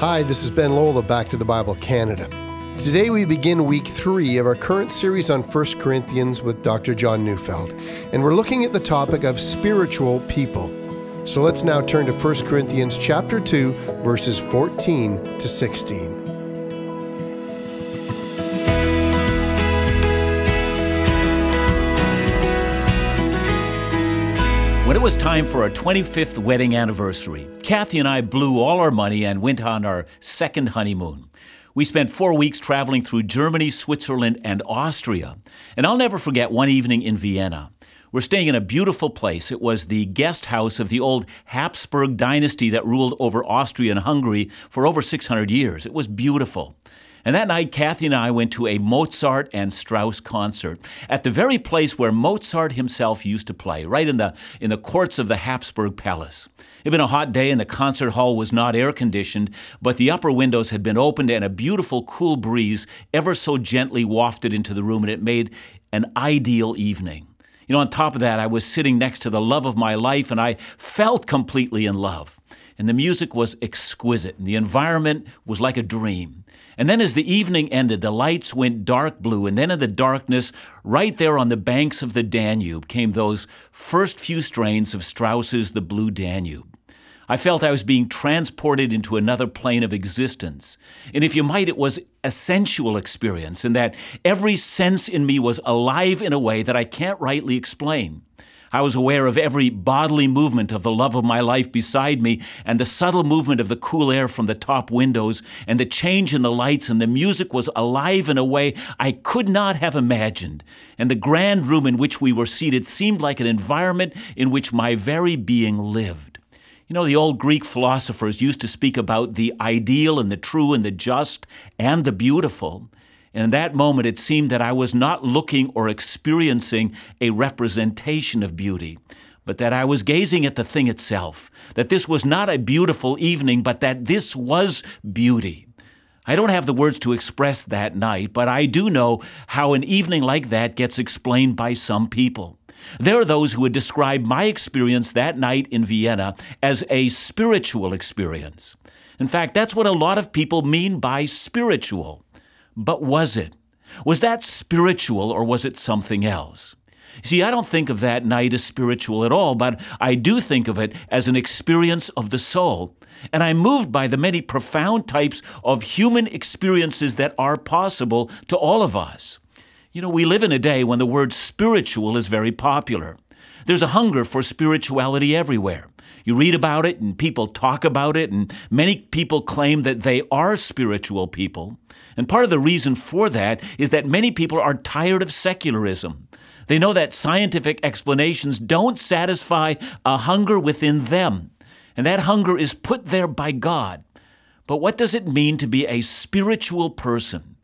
Hi, this is Ben of Back to the Bible Canada. Today we begin week three of our current series on 1 Corinthians with Dr. John Neufeld, and we're looking at the topic of spiritual people. So let's now turn to 1 Corinthians chapter 2, verses 14 to 16. When it was time for our 25th wedding anniversary, Kathy and I blew all our money and went on our second honeymoon. We spent four weeks traveling through Germany, Switzerland, and Austria. And I'll never forget one evening in Vienna. We're staying in a beautiful place. It was the guest house of the old Habsburg dynasty that ruled over Austria and Hungary for over 600 years. It was beautiful. And that night, Kathy and I went to a Mozart and Strauss concert at the very place where Mozart himself used to play, right in the, in the courts of the Habsburg Palace. It had been a hot day and the concert hall was not air conditioned, but the upper windows had been opened and a beautiful cool breeze ever so gently wafted into the room, and it made an ideal evening. You know, on top of that, I was sitting next to the love of my life and I felt completely in love. And the music was exquisite and the environment was like a dream. And then as the evening ended, the lights went dark blue, and then in the darkness, right there on the banks of the Danube, came those first few strains of Strauss's The Blue Danube. I felt I was being transported into another plane of existence. And if you might, it was a sensual experience, in that every sense in me was alive in a way that I can't rightly explain. I was aware of every bodily movement of the love of my life beside me, and the subtle movement of the cool air from the top windows, and the change in the lights, and the music was alive in a way I could not have imagined. And the grand room in which we were seated seemed like an environment in which my very being lived. You know, the old Greek philosophers used to speak about the ideal and the true and the just and the beautiful. And in that moment, it seemed that I was not looking or experiencing a representation of beauty, but that I was gazing at the thing itself, that this was not a beautiful evening, but that this was beauty. I don't have the words to express that night, but I do know how an evening like that gets explained by some people. There are those who would describe my experience that night in Vienna as a spiritual experience. In fact, that's what a lot of people mean by spiritual. But was it? Was that spiritual or was it something else? See, I don't think of that night as spiritual at all, but I do think of it as an experience of the soul. And I'm moved by the many profound types of human experiences that are possible to all of us. You know, we live in a day when the word spiritual is very popular. There's a hunger for spirituality everywhere. You read about it and people talk about it, and many people claim that they are spiritual people. And part of the reason for that is that many people are tired of secularism. They know that scientific explanations don't satisfy a hunger within them, and that hunger is put there by God. But what does it mean to be a spiritual person?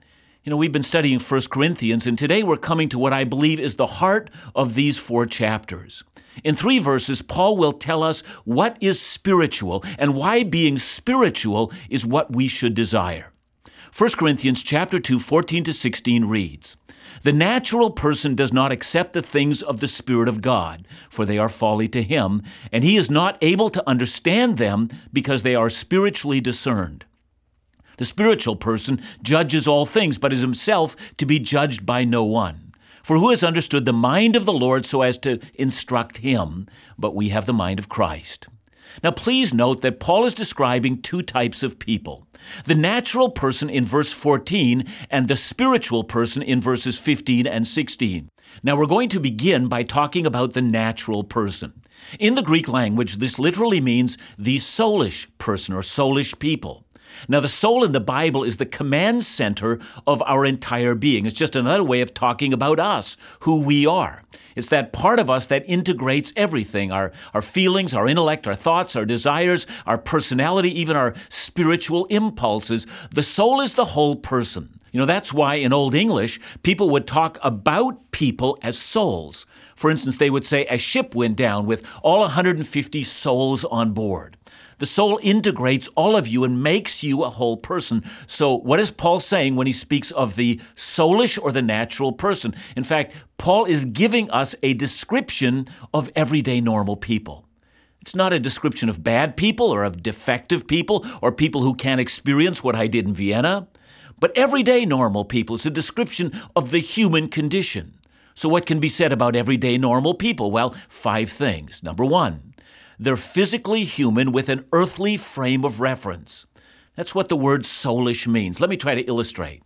You know, we've been studying 1 Corinthians, and today we're coming to what I believe is the heart of these four chapters. In three verses, Paul will tell us what is spiritual and why being spiritual is what we should desire. 1 Corinthians chapter 2, 14 to 16 reads, The natural person does not accept the things of the Spirit of God, for they are folly to him, and he is not able to understand them because they are spiritually discerned. The spiritual person judges all things, but is himself to be judged by no one. For who has understood the mind of the Lord so as to instruct him? But we have the mind of Christ. Now, please note that Paul is describing two types of people the natural person in verse 14 and the spiritual person in verses 15 and 16. Now, we're going to begin by talking about the natural person. In the Greek language, this literally means the soulish person or soulish people. Now, the soul in the Bible is the command center of our entire being. It's just another way of talking about us, who we are. It's that part of us that integrates everything our, our feelings, our intellect, our thoughts, our desires, our personality, even our spiritual impulses. The soul is the whole person. You know, that's why in Old English, people would talk about people as souls. For instance, they would say, a ship went down with all 150 souls on board. The soul integrates all of you and makes you a whole person. So, what is Paul saying when he speaks of the soulish or the natural person? In fact, Paul is giving us a description of everyday normal people. It's not a description of bad people or of defective people or people who can't experience what I did in Vienna. But everyday normal people It's a description of the human condition. So, what can be said about everyday normal people? Well, five things. Number one, they're physically human with an earthly frame of reference. That's what the word soulish means. Let me try to illustrate.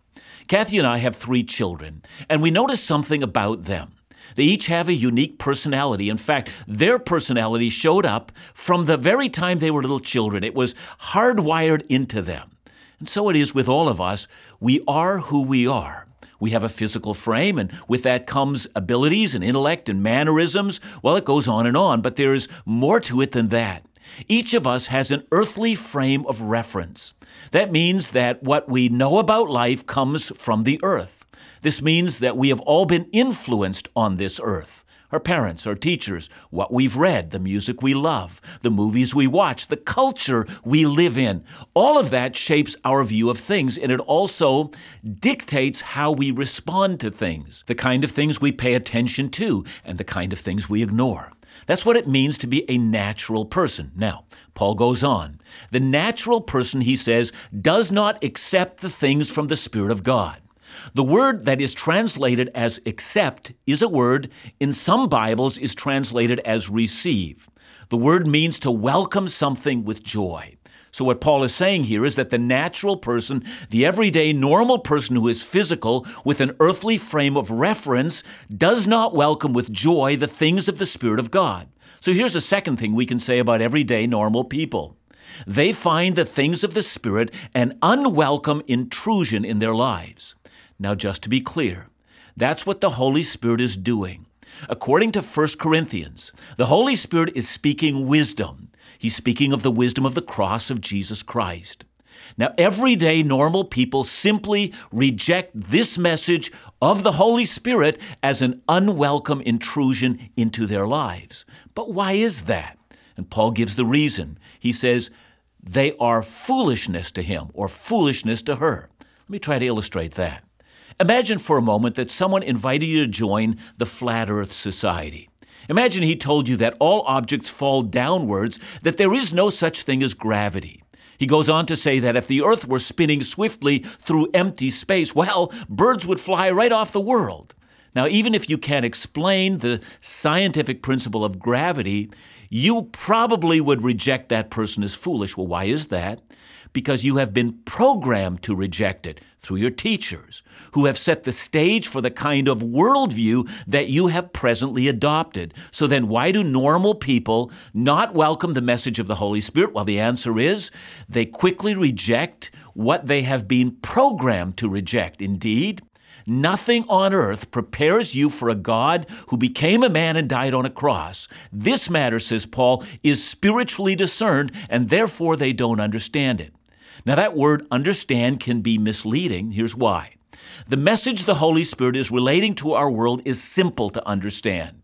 Kathy and I have three children, and we notice something about them. They each have a unique personality. In fact, their personality showed up from the very time they were little children. It was hardwired into them. And so it is with all of us. We are who we are. We have a physical frame, and with that comes abilities and intellect and mannerisms. Well, it goes on and on, but there is more to it than that. Each of us has an earthly frame of reference. That means that what we know about life comes from the earth. This means that we have all been influenced on this earth. Our parents, our teachers, what we've read, the music we love, the movies we watch, the culture we live in. All of that shapes our view of things, and it also dictates how we respond to things, the kind of things we pay attention to, and the kind of things we ignore. That's what it means to be a natural person. Now, Paul goes on. The natural person, he says, does not accept the things from the Spirit of God. The word that is translated as accept is a word in some Bibles is translated as receive. The word means to welcome something with joy. So, what Paul is saying here is that the natural person, the everyday normal person who is physical with an earthly frame of reference, does not welcome with joy the things of the Spirit of God. So, here's a second thing we can say about everyday normal people they find the things of the Spirit an unwelcome intrusion in their lives. Now, just to be clear, that's what the Holy Spirit is doing. According to 1 Corinthians, the Holy Spirit is speaking wisdom. He's speaking of the wisdom of the cross of Jesus Christ. Now, everyday normal people simply reject this message of the Holy Spirit as an unwelcome intrusion into their lives. But why is that? And Paul gives the reason. He says, they are foolishness to him or foolishness to her. Let me try to illustrate that. Imagine for a moment that someone invited you to join the Flat Earth Society. Imagine he told you that all objects fall downwards, that there is no such thing as gravity. He goes on to say that if the Earth were spinning swiftly through empty space, well, birds would fly right off the world. Now, even if you can't explain the scientific principle of gravity, you probably would reject that person as foolish. Well, why is that? because you have been programmed to reject it through your teachers, who have set the stage for the kind of worldview that you have presently adopted. So then, why do normal people not welcome the message of the Holy Spirit? Well, the answer is they quickly reject what they have been programmed to reject. Indeed, Nothing on earth prepares you for a God who became a man and died on a cross. This matter, says Paul, is spiritually discerned, and therefore they don't understand it. Now, that word understand can be misleading. Here's why. The message the Holy Spirit is relating to our world is simple to understand.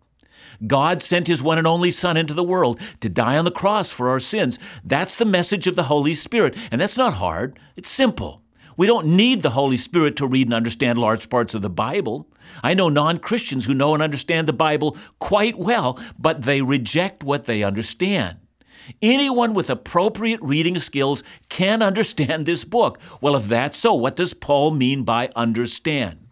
God sent his one and only Son into the world to die on the cross for our sins. That's the message of the Holy Spirit. And that's not hard, it's simple. We don't need the Holy Spirit to read and understand large parts of the Bible. I know non Christians who know and understand the Bible quite well, but they reject what they understand. Anyone with appropriate reading skills can understand this book. Well, if that's so, what does Paul mean by understand?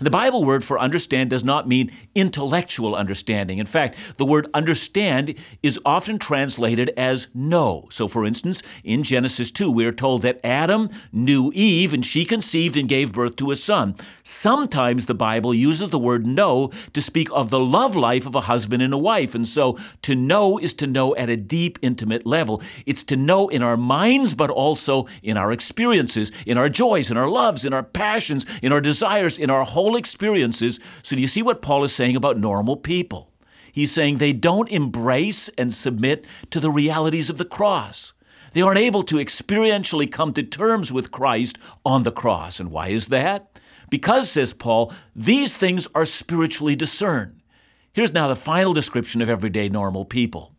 The Bible word for understand does not mean intellectual understanding. In fact, the word understand is often translated as know. So, for instance, in Genesis 2, we are told that Adam knew Eve and she conceived and gave birth to a son. Sometimes the Bible uses the word know to speak of the love life of a husband and a wife. And so, to know is to know at a deep, intimate level. It's to know in our minds, but also in our experiences, in our joys, in our loves, in our passions, in our desires, in our whole experiences. So, do you see what Paul is saying about normal people? He's saying they don't embrace and submit to the realities of the cross. They aren't able to experientially come to terms with Christ on the cross. And why is that? Because, says Paul, these things are spiritually discerned. Here's now the final description of everyday normal people.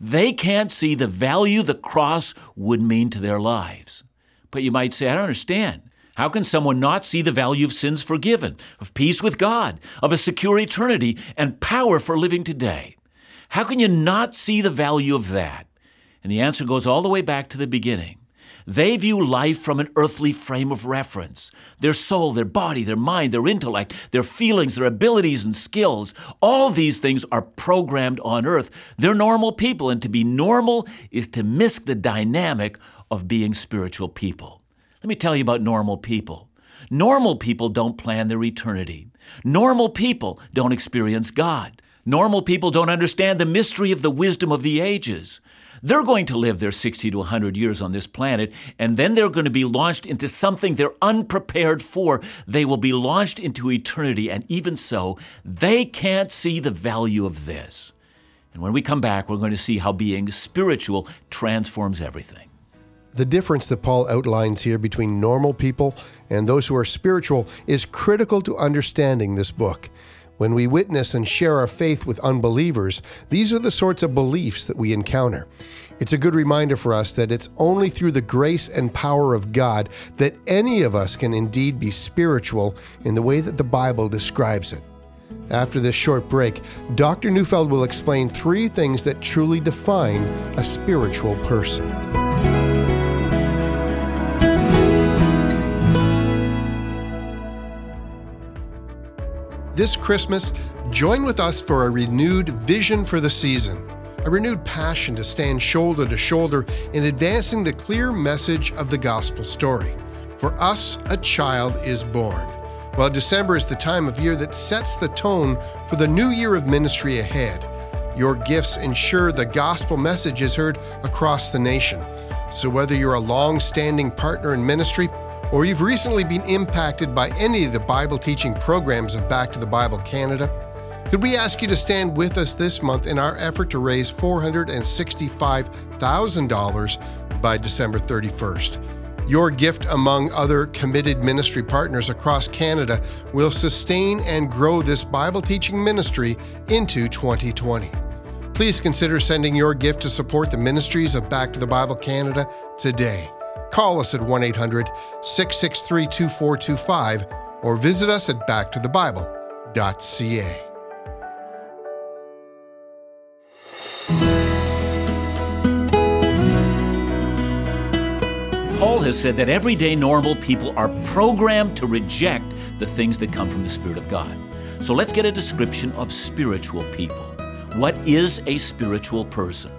They can't see the value the cross would mean to their lives. But you might say, I don't understand. How can someone not see the value of sins forgiven, of peace with God, of a secure eternity, and power for living today? How can you not see the value of that? And the answer goes all the way back to the beginning. They view life from an earthly frame of reference. Their soul, their body, their mind, their intellect, their feelings, their abilities and skills, all these things are programmed on earth. They're normal people, and to be normal is to miss the dynamic of being spiritual people. Let me tell you about normal people. Normal people don't plan their eternity. Normal people don't experience God. Normal people don't understand the mystery of the wisdom of the ages. They're going to live their 60 to 100 years on this planet, and then they're going to be launched into something they're unprepared for. They will be launched into eternity, and even so, they can't see the value of this. And when we come back, we're going to see how being spiritual transforms everything. The difference that Paul outlines here between normal people and those who are spiritual is critical to understanding this book. When we witness and share our faith with unbelievers, these are the sorts of beliefs that we encounter. It's a good reminder for us that it's only through the grace and power of God that any of us can indeed be spiritual in the way that the Bible describes it. After this short break, Dr. Neufeld will explain three things that truly define a spiritual person. This Christmas, join with us for a renewed vision for the season, a renewed passion to stand shoulder to shoulder in advancing the clear message of the gospel story. For us, a child is born. Well, December is the time of year that sets the tone for the new year of ministry ahead. Your gifts ensure the gospel message is heard across the nation. So, whether you're a long standing partner in ministry or you've recently been impacted by any of the Bible teaching programs of Back to the Bible Canada, could we ask you to stand with us this month in our effort to raise $465,000 by December 31st? Your gift, among other committed ministry partners across Canada, will sustain and grow this Bible teaching ministry into 2020. Please consider sending your gift to support the ministries of Back to the Bible Canada today. Call us at 1 800 663 2425 or visit us at backtothebible.ca. Paul has said that everyday normal people are programmed to reject the things that come from the Spirit of God. So let's get a description of spiritual people. What is a spiritual person?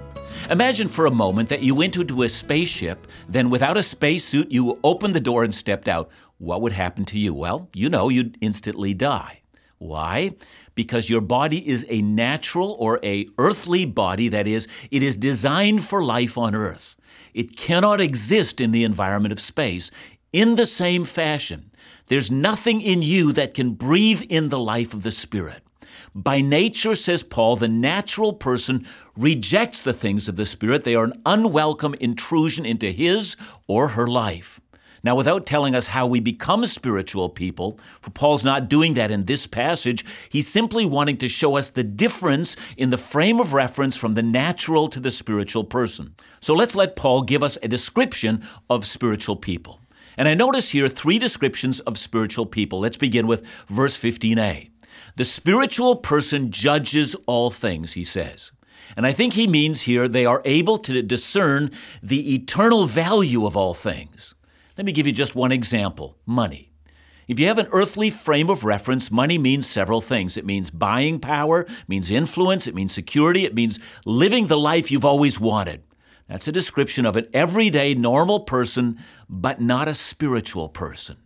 Imagine for a moment that you went into a spaceship, then without a spacesuit, you opened the door and stepped out. What would happen to you? Well, you know you'd instantly die. Why? Because your body is a natural or a earthly body, that is, it is designed for life on earth. It cannot exist in the environment of space. In the same fashion, there's nothing in you that can breathe in the life of the Spirit. By nature, says Paul, the natural person rejects the things of the Spirit. They are an unwelcome intrusion into his or her life. Now, without telling us how we become spiritual people, for Paul's not doing that in this passage, he's simply wanting to show us the difference in the frame of reference from the natural to the spiritual person. So let's let Paul give us a description of spiritual people. And I notice here three descriptions of spiritual people. Let's begin with verse 15a. The spiritual person judges all things, he says. And I think he means here they are able to discern the eternal value of all things. Let me give you just one example money. If you have an earthly frame of reference, money means several things. It means buying power, it means influence, it means security, it means living the life you've always wanted. That's a description of an everyday normal person, but not a spiritual person.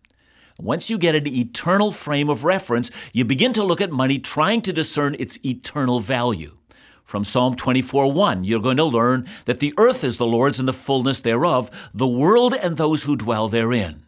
Once you get an eternal frame of reference, you begin to look at money trying to discern its eternal value. From Psalm 24 1, you're going to learn that the earth is the Lord's and the fullness thereof, the world and those who dwell therein.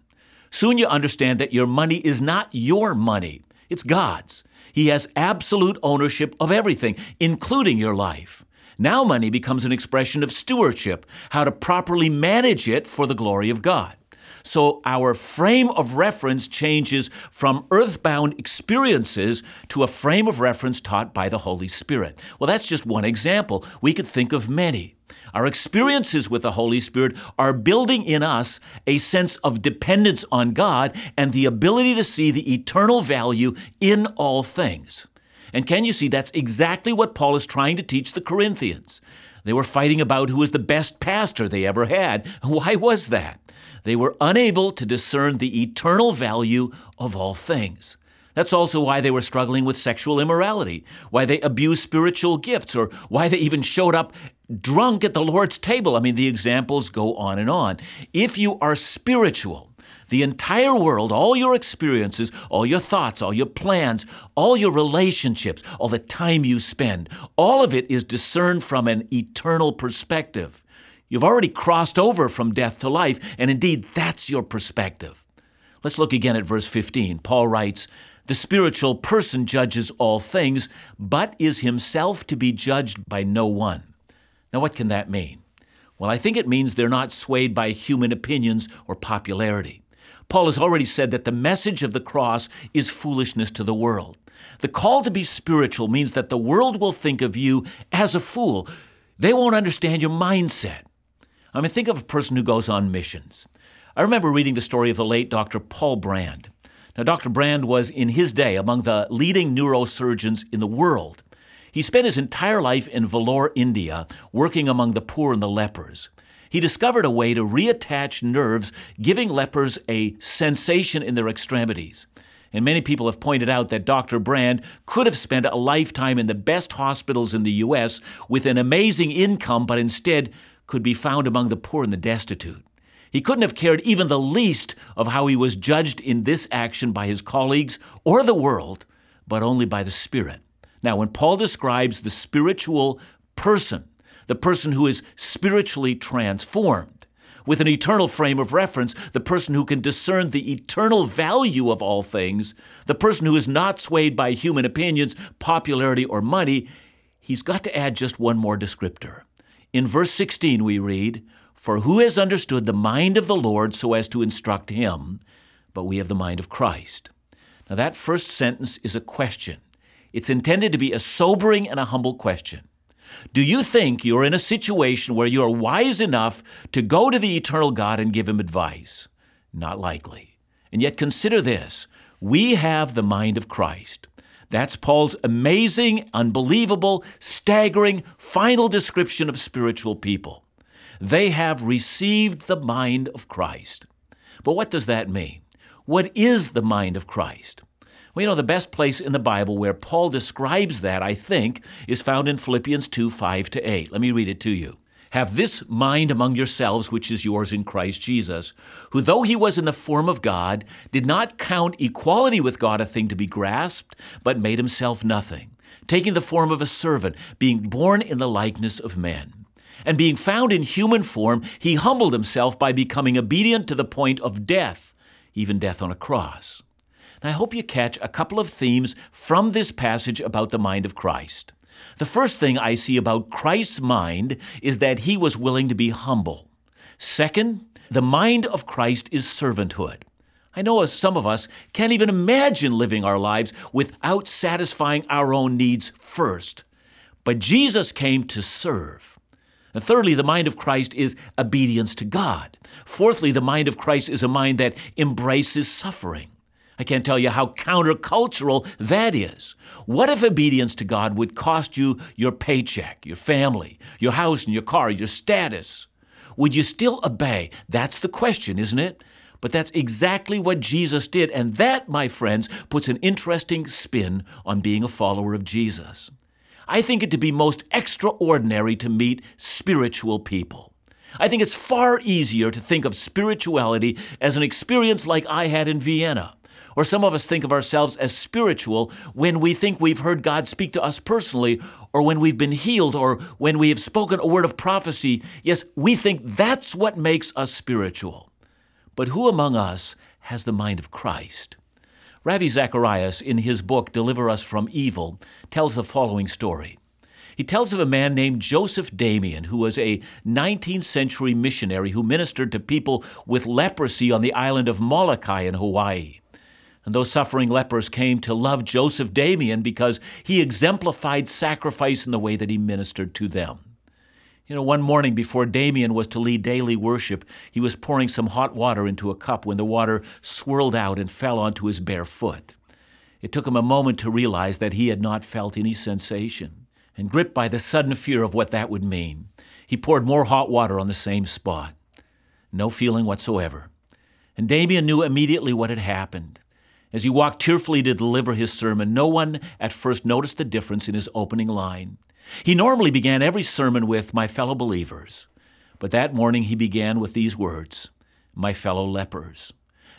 Soon you understand that your money is not your money, it's God's. He has absolute ownership of everything, including your life. Now money becomes an expression of stewardship, how to properly manage it for the glory of God. So our frame of reference changes from earthbound experiences to a frame of reference taught by the Holy Spirit. Well, that's just one example. We could think of many. Our experiences with the Holy Spirit are building in us a sense of dependence on God and the ability to see the eternal value in all things. And can you see that's exactly what Paul is trying to teach the Corinthians? They were fighting about who was the best pastor they ever had. Why was that? They were unable to discern the eternal value of all things. That's also why they were struggling with sexual immorality, why they abused spiritual gifts, or why they even showed up drunk at the Lord's table. I mean, the examples go on and on. If you are spiritual, the entire world, all your experiences, all your thoughts, all your plans, all your relationships, all the time you spend, all of it is discerned from an eternal perspective. You've already crossed over from death to life, and indeed, that's your perspective. Let's look again at verse 15. Paul writes, The spiritual person judges all things, but is himself to be judged by no one. Now, what can that mean? Well, I think it means they're not swayed by human opinions or popularity. Paul has already said that the message of the cross is foolishness to the world. The call to be spiritual means that the world will think of you as a fool. They won't understand your mindset. I mean, think of a person who goes on missions. I remember reading the story of the late Dr. Paul Brand. Now, Dr. Brand was, in his day, among the leading neurosurgeons in the world. He spent his entire life in Vellore, India, working among the poor and the lepers. He discovered a way to reattach nerves, giving lepers a sensation in their extremities. And many people have pointed out that Dr. Brand could have spent a lifetime in the best hospitals in the U.S. with an amazing income, but instead could be found among the poor and the destitute. He couldn't have cared even the least of how he was judged in this action by his colleagues or the world, but only by the Spirit. Now, when Paul describes the spiritual person, the person who is spiritually transformed, with an eternal frame of reference, the person who can discern the eternal value of all things, the person who is not swayed by human opinions, popularity, or money, he's got to add just one more descriptor. In verse 16, we read, For who has understood the mind of the Lord so as to instruct him? But we have the mind of Christ. Now, that first sentence is a question. It's intended to be a sobering and a humble question. Do you think you're in a situation where you are wise enough to go to the eternal God and give him advice? Not likely. And yet consider this we have the mind of Christ. That's Paul's amazing, unbelievable, staggering, final description of spiritual people. They have received the mind of Christ. But what does that mean? What is the mind of Christ? Well, you know, the best place in the Bible where Paul describes that, I think, is found in Philippians 2 5 to 8. Let me read it to you. Have this mind among yourselves, which is yours in Christ Jesus, who, though he was in the form of God, did not count equality with God a thing to be grasped, but made himself nothing, taking the form of a servant, being born in the likeness of men. And being found in human form, he humbled himself by becoming obedient to the point of death, even death on a cross. And I hope you catch a couple of themes from this passage about the mind of Christ. The first thing I see about Christ's mind is that he was willing to be humble. Second, the mind of Christ is servanthood. I know some of us can't even imagine living our lives without satisfying our own needs first. But Jesus came to serve. And thirdly, the mind of Christ is obedience to God. Fourthly, the mind of Christ is a mind that embraces suffering. I can't tell you how countercultural that is. What if obedience to God would cost you your paycheck, your family, your house and your car, your status? Would you still obey? That's the question, isn't it? But that's exactly what Jesus did. And that, my friends, puts an interesting spin on being a follower of Jesus. I think it to be most extraordinary to meet spiritual people. I think it's far easier to think of spirituality as an experience like I had in Vienna or some of us think of ourselves as spiritual when we think we've heard God speak to us personally, or when we've been healed, or when we have spoken a word of prophecy. Yes, we think that's what makes us spiritual. But who among us has the mind of Christ? Ravi Zacharias, in his book Deliver Us from Evil, tells the following story. He tells of a man named Joseph Damien, who was a 19th century missionary who ministered to people with leprosy on the island of Molokai in Hawaii. And those suffering lepers came to love Joseph Damien because he exemplified sacrifice in the way that he ministered to them. You know, one morning before Damien was to lead daily worship, he was pouring some hot water into a cup when the water swirled out and fell onto his bare foot. It took him a moment to realize that he had not felt any sensation. And gripped by the sudden fear of what that would mean, he poured more hot water on the same spot. No feeling whatsoever. And Damien knew immediately what had happened. As he walked tearfully to deliver his sermon, no one at first noticed the difference in his opening line. He normally began every sermon with, My fellow believers. But that morning he began with these words, My fellow lepers.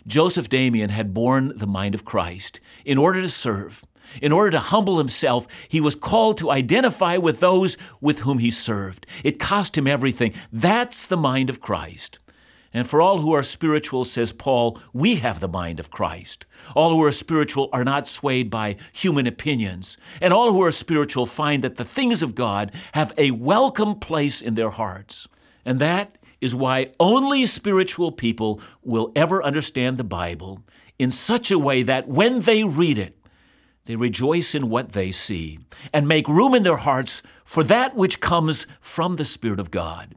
Joseph Damien had borne the mind of Christ in order to serve. In order to humble himself, he was called to identify with those with whom he served. It cost him everything. That's the mind of Christ. And for all who are spiritual, says Paul, we have the mind of Christ. All who are spiritual are not swayed by human opinions. And all who are spiritual find that the things of God have a welcome place in their hearts. And that is why only spiritual people will ever understand the Bible in such a way that when they read it, they rejoice in what they see and make room in their hearts for that which comes from the Spirit of God.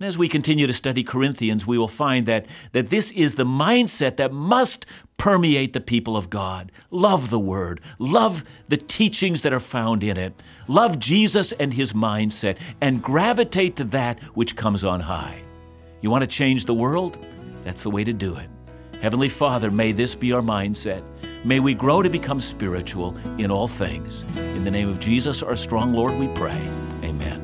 And as we continue to study Corinthians, we will find that, that this is the mindset that must permeate the people of God. Love the Word, love the teachings that are found in it, love Jesus and his mindset, and gravitate to that which comes on high. You want to change the world? That's the way to do it. Heavenly Father, may this be our mindset. May we grow to become spiritual in all things. In the name of Jesus, our strong Lord, we pray. Amen.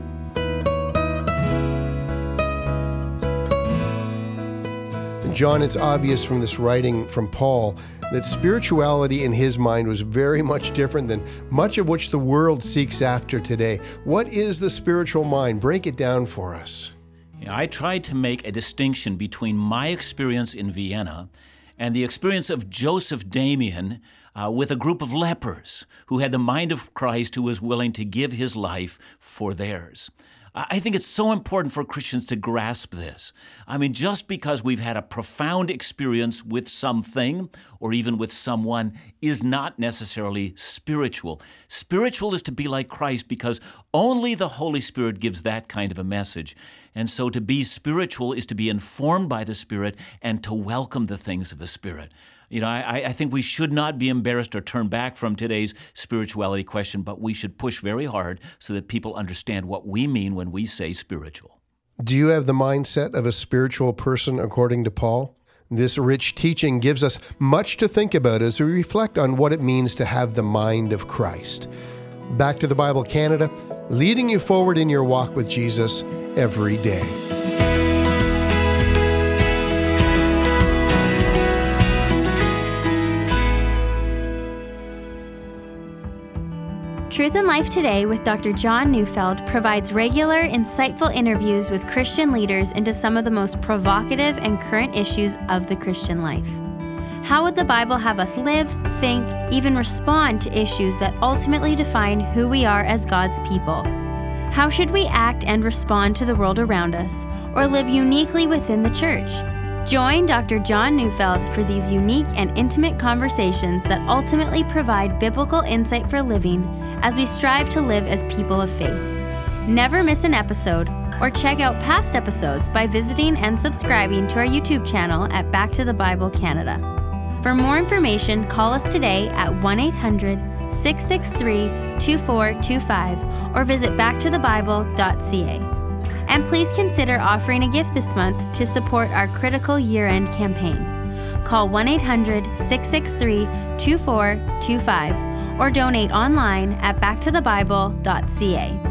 John, it's obvious from this writing from Paul that spirituality in his mind was very much different than much of which the world seeks after today. What is the spiritual mind? Break it down for us. I tried to make a distinction between my experience in Vienna and the experience of Joseph Damien uh, with a group of lepers who had the mind of Christ who was willing to give his life for theirs. I think it's so important for Christians to grasp this. I mean, just because we've had a profound experience with something or even with someone is not necessarily spiritual. Spiritual is to be like Christ because only the Holy Spirit gives that kind of a message. And so to be spiritual is to be informed by the Spirit and to welcome the things of the Spirit. You know, I, I, think we should not be embarrassed or turn back from today's spirituality question, but we should push very hard so that people understand what we mean when we say spiritual. Do you have the mindset of a spiritual person according to Paul? This rich teaching gives us much to think about as we reflect on what it means to have the mind of Christ. Back to the Bible Canada, leading you forward in your walk with Jesus every day. Truth in Life Today with Dr. John Neufeld provides regular, insightful interviews with Christian leaders into some of the most provocative and current issues of the Christian life. How would the Bible have us live, think, even respond to issues that ultimately define who we are as God's people? How should we act and respond to the world around us, or live uniquely within the church? Join Dr. John Neufeld for these unique and intimate conversations that ultimately provide biblical insight for living as we strive to live as people of faith. Never miss an episode or check out past episodes by visiting and subscribing to our YouTube channel at Back to the Bible Canada. For more information, call us today at 1 800 663 2425 or visit backtothebible.ca. And please consider offering a gift this month to support our critical year end campaign. Call 1 800 663 2425 or donate online at backtothebible.ca.